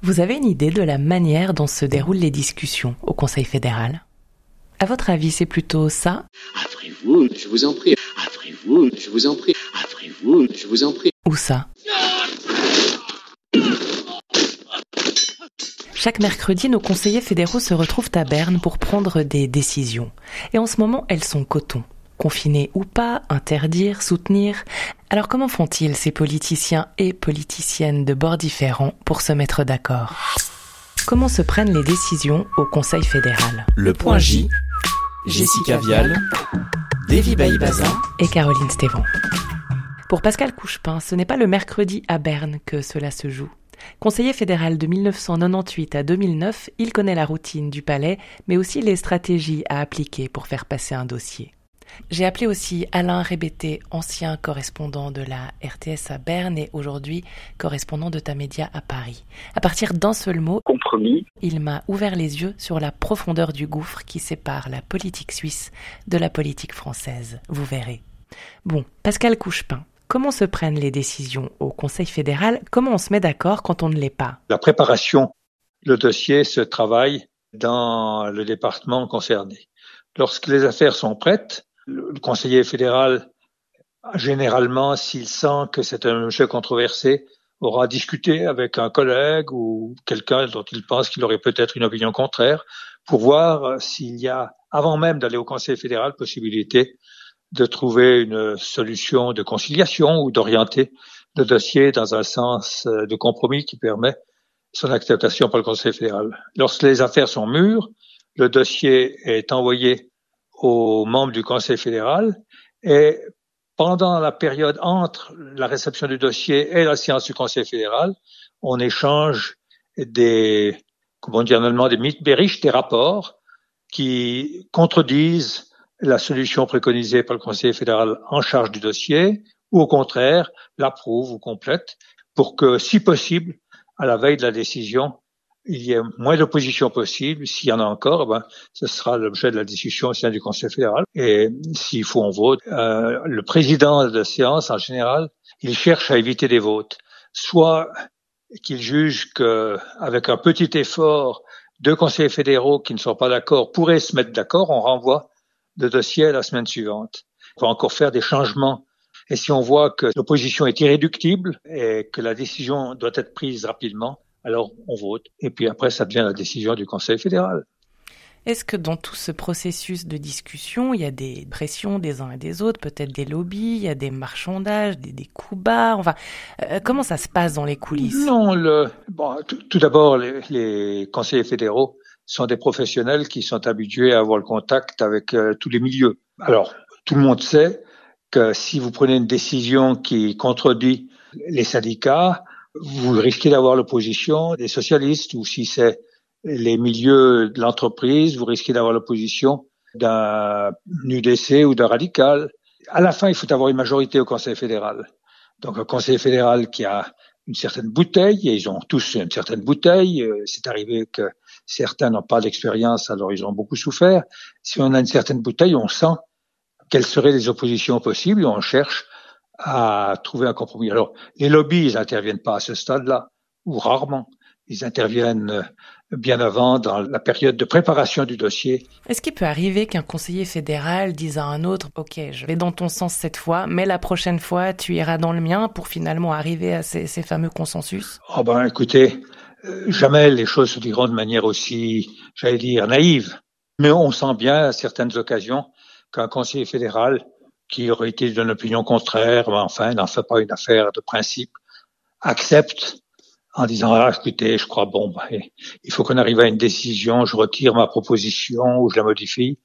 Vous avez une idée de la manière dont se déroulent les discussions au Conseil fédéral? À votre avis, c'est plutôt ça? Ouvrez-vous, je vous en prie. Ouvrez-vous, je vous en prie. Ouvrez-vous, je vous en prie. Ou ça? Chaque mercredi, nos conseillers fédéraux se retrouvent à Berne pour prendre des décisions. Et en ce moment, elles sont coton. Confiner ou pas, interdire, soutenir. Alors comment font-ils ces politiciens et politiciennes de bords différents pour se mettre d'accord? Comment se prennent les décisions au Conseil fédéral? Le point J, Jessica Vial, Davy Baïbaza et Caroline Stévan. Pour Pascal Couchepin, ce n'est pas le mercredi à Berne que cela se joue. Conseiller fédéral de 1998 à 2009, il connaît la routine du palais, mais aussi les stratégies à appliquer pour faire passer un dossier. J'ai appelé aussi Alain Rébété, ancien correspondant de la RTS à Berne et aujourd'hui correspondant de Tamedia à Paris. À partir d'un seul mot, compromis, il m'a ouvert les yeux sur la profondeur du gouffre qui sépare la politique suisse de la politique française. Vous verrez. Bon, Pascal Couchepin, Comment se prennent les décisions au Conseil fédéral? Comment on se met d'accord quand on ne l'est pas? La préparation, le dossier se travaille dans le département concerné. Lorsque les affaires sont prêtes, le conseiller fédéral, généralement, s'il sent que c'est un jeu controversé, aura discuté avec un collègue ou quelqu'un dont il pense qu'il aurait peut-être une opinion contraire pour voir s'il y a, avant même d'aller au Conseil fédéral, possibilité de trouver une solution de conciliation ou d'orienter le dossier dans un sens euh, de compromis qui permet son acceptation par le Conseil fédéral. Lorsque les affaires sont mûres, le dossier est envoyé aux membres du Conseil fédéral. Et pendant la période entre la réception du dossier et la séance du Conseil fédéral, on échange des, comment dire des Mitbericht, des rapports qui contredisent la solution préconisée par le Conseil fédéral en charge du dossier, ou au contraire, l'approuve ou complète, pour que, si possible, à la veille de la décision, il y ait moins d'opposition possible. S'il y en a encore, ben, ce sera l'objet de la discussion au sein du Conseil fédéral. Et s'il faut un vote, euh, le président de séance, en général, il cherche à éviter des votes. Soit qu'il juge qu'avec un petit effort, deux conseillers fédéraux qui ne sont pas d'accord pourraient se mettre d'accord, on renvoie de dossier la semaine suivante. On va encore faire des changements. Et si on voit que l'opposition est irréductible et que la décision doit être prise rapidement, alors on vote. Et puis après, ça devient la décision du Conseil fédéral. Est-ce que dans tout ce processus de discussion, il y a des pressions des uns et des autres, peut-être des lobbies, il y a des marchandages, des, coups bas Enfin, euh, comment ça se passe dans les coulisses? Non, le, bon, tout, d'abord, les, les conseillers fédéraux sont des professionnels qui sont habitués à avoir le contact avec euh, tous les milieux. Alors, tout le monde sait que si vous prenez une décision qui contredit les syndicats, vous risquez d'avoir l'opposition des socialistes, ou si c'est les milieux de l'entreprise, vous risquez d'avoir l'opposition d'un UDC ou d'un radical. À la fin, il faut avoir une majorité au Conseil fédéral. Donc un Conseil fédéral qui a une certaine bouteille, et ils ont tous une certaine bouteille. Euh, c'est arrivé que certains n'ont pas d'expérience, alors ils ont beaucoup souffert. Si on a une certaine bouteille, on sent quelles seraient les oppositions possibles on cherche à trouver un compromis. Alors, les lobbies, ils n'interviennent pas à ce stade-là, ou rarement. Ils interviennent euh, bien avant, dans la période de préparation du dossier. Est-ce qu'il peut arriver qu'un conseiller fédéral dise à un autre, OK, je vais dans ton sens cette fois, mais la prochaine fois, tu iras dans le mien pour finalement arriver à ces, fameux consensus? Oh ben, écoutez, euh, jamais les choses se diront de manière aussi, j'allais dire, naïve. Mais on sent bien à certaines occasions qu'un conseiller fédéral qui aurait été d'une opinion contraire, enfin, n'en fait pas une affaire de principe, accepte en disant ah, écoutez, je crois bon, bah, il faut qu'on arrive à une décision, je retire ma proposition ou je la modifie,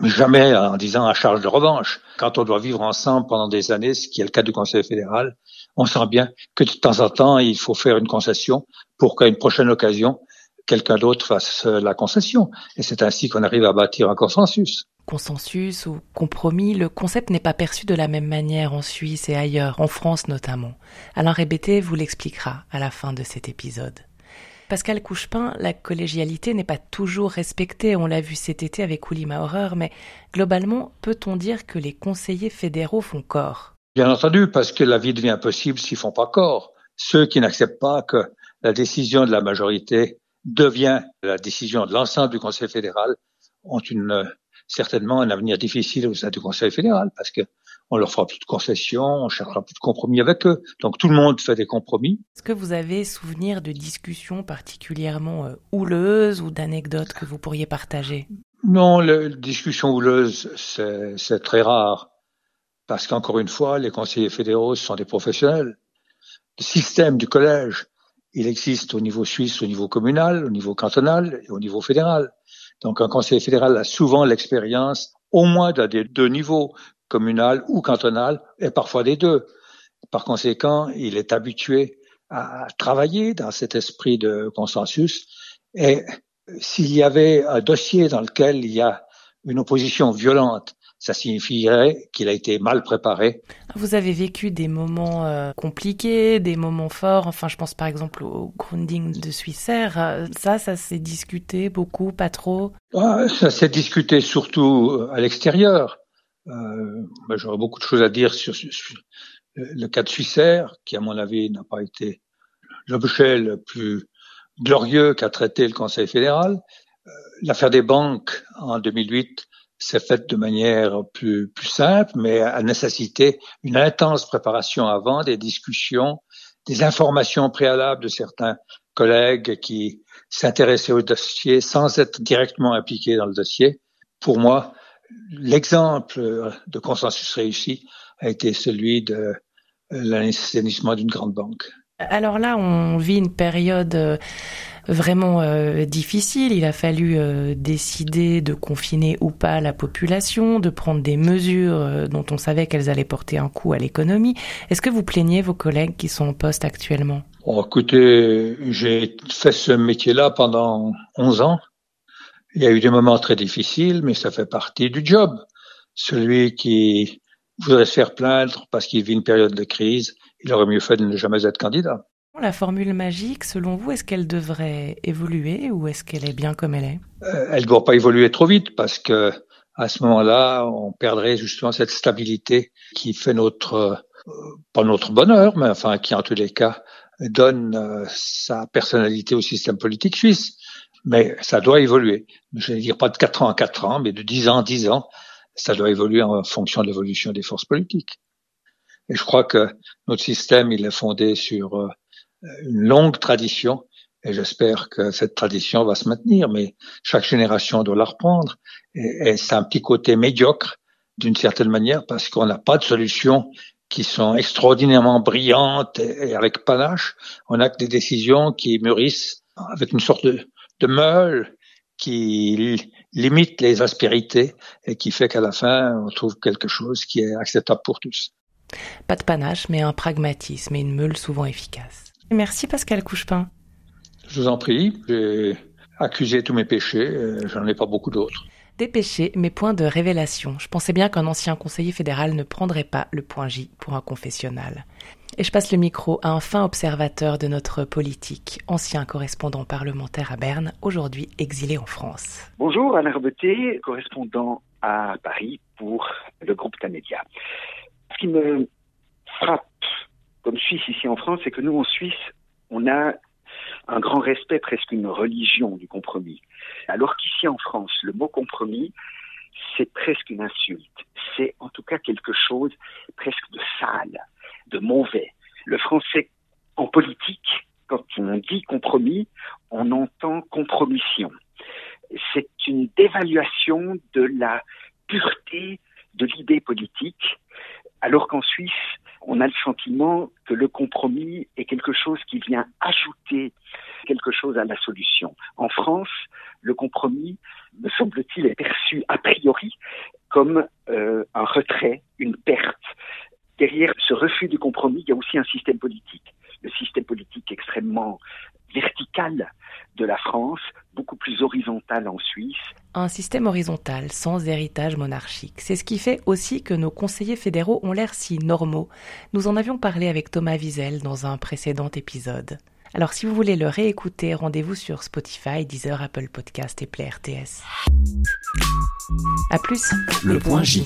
mais jamais en disant à charge de revanche. Quand on doit vivre ensemble pendant des années, ce qui est le cas du Conseil fédéral, on sent bien que de temps en temps, il faut faire une concession pour qu'à une prochaine occasion, quelqu'un d'autre fasse la concession. Et c'est ainsi qu'on arrive à bâtir un consensus consensus ou compromis, le concept n'est pas perçu de la même manière en Suisse et ailleurs, en France notamment. Alain Rébété vous l'expliquera à la fin de cet épisode. Pascal Couchepin, la collégialité n'est pas toujours respectée, on l'a vu cet été avec Oulima Horreur, mais globalement, peut-on dire que les conseillers fédéraux font corps? Bien entendu, parce que la vie devient impossible s'ils font pas corps. Ceux qui n'acceptent pas que la décision de la majorité devient la décision de l'ensemble du Conseil fédéral, ont une, certainement un avenir difficile au sein du Conseil fédéral parce que on leur fera plus de concessions, on cherchera plus de compromis avec eux. Donc tout le monde fait des compromis. Est-ce que vous avez souvenir de discussions particulièrement euh, houleuses ou d'anecdotes que vous pourriez partager? Non, les discussions houleuses, c'est très rare. Parce qu'encore une fois, les conseillers fédéraux sont des professionnels. Le système du collège, il existe au niveau suisse, au niveau communal, au niveau cantonal et au niveau fédéral. Donc un conseiller fédéral a souvent l'expérience au moins d'un des deux niveaux, communal ou cantonal, et parfois des deux. Par conséquent, il est habitué à travailler dans cet esprit de consensus. Et s'il y avait un dossier dans lequel il y a une opposition violente, ça signifierait qu'il a été mal préparé. Vous avez vécu des moments euh, compliqués, des moments forts. Enfin, je pense par exemple au grounding de Suissair. Euh, ça, ça s'est discuté beaucoup, pas trop? ça s'est discuté surtout euh, à l'extérieur. Euh, ben, J'aurais beaucoup de choses à dire sur, le cas de Suissair, qui à mon avis n'a pas été l'objet le plus glorieux qu'a traité le Conseil fédéral. Euh, l'affaire des banques en 2008 s'est faite de manière plus, plus simple, mais a nécessité une intense préparation avant, des discussions, des informations préalables de certains collègues qui s'intéressaient au dossier sans être directement impliqués dans le dossier. Pour moi, l'exemple de consensus réussi a été celui de l'assainissement d'une grande banque. Alors là, on vit une période euh, vraiment euh, difficile. Il a fallu euh, décider de confiner ou pas la population, de prendre des mesures dont on savait qu'elles allaient porter un coup à l'économie. Est-ce que vous plaignez vos collègues qui sont en poste actuellement? Oh, Écoutez, j'ai fait ce métier-là pendant 11 ans. Il y a eu des moments très difficiles, mais ça fait partie du job. Celui qui voudrait se faire plaindre parce qu'il vit une période de crise, il aurait mieux fait de ne jamais être candidat. La formule magique, selon vous, est-ce qu'elle devrait évoluer ou est-ce qu'elle est bien comme elle est? Euh, Elle ne doit pas évoluer trop vite parce que à ce moment-là, on perdrait justement cette stabilité qui fait notre euh, pas notre bonheur, mais enfin qui en tous les cas donne euh, sa personnalité au système politique suisse mais ça doit évoluer. Je ne dire pas de 4 ans en 4 ans, mais de 10 ans en 10 ans, ça doit évoluer en fonction de l'évolution des forces politiques. Et je crois que notre système, il est fondé sur euh, une longue tradition, et j'espère que cette tradition va se maintenir, mais chaque génération doit la reprendre. Et, c'est un petit côté médiocre, d'une certaine manière, parce qu'on n'a pas de solutions qui sont extraordinairement brillantes et, avec panache. On n'a que des décisions qui mûrissent avec une sorte de, de meule qui limite les aspérités et qui fait qu'à la fin, on trouve quelque chose qui est acceptable pour tous. Pas de panache, mais un pragmatisme et une meule souvent efficace. Merci Pascal Couchepin. Je vous en prie, j'ai accusé tous mes péchés, j'en ai pas beaucoup d'autres. Des péchés, mais point de révélation. Je pensais bien qu'un ancien conseiller fédéral ne prendrait pas le point J pour un confessionnal. Et je passe le micro à un fin observateur de notre politique, ancien correspondant parlementaire à Berne, aujourd'hui exilé en France. Bonjour, Alain Rebeté, correspondant à Paris pour le groupe Tamedia. Ce qui me frappe comme Suisse ici en France, c'est que nous, en Suisse, on a un grand respect, presque une religion du compromis. Alors qu'ici en France, le mot compromis, c'est presque une insulte. C'est en tout cas quelque chose presque de sale de mauvais. Le français en politique, quand on dit compromis, on entend compromission. C'est une dévaluation de la pureté de l'idée politique, alors qu'en Suisse, on a le sentiment que le compromis est quelque chose qui vient ajouter quelque chose à la solution. En France, le compromis, me semble-t-il, est perçu a priori comme euh, un retrait, une perte, derrière ce refus du compromis, il y a aussi un système politique. Le système politique extrêmement vertical de la France, beaucoup plus horizontal en Suisse. Un système horizontal, sans héritage monarchique. C'est ce qui fait aussi que nos conseillers fédéraux ont l'air si normaux. Nous en avions parlé avec Thomas Wiesel dans un précédent épisode. Alors si vous voulez le réécouter, rendez-vous sur Spotify, Deezer, Apple Podcast et Play RTS. A plus. Le point J.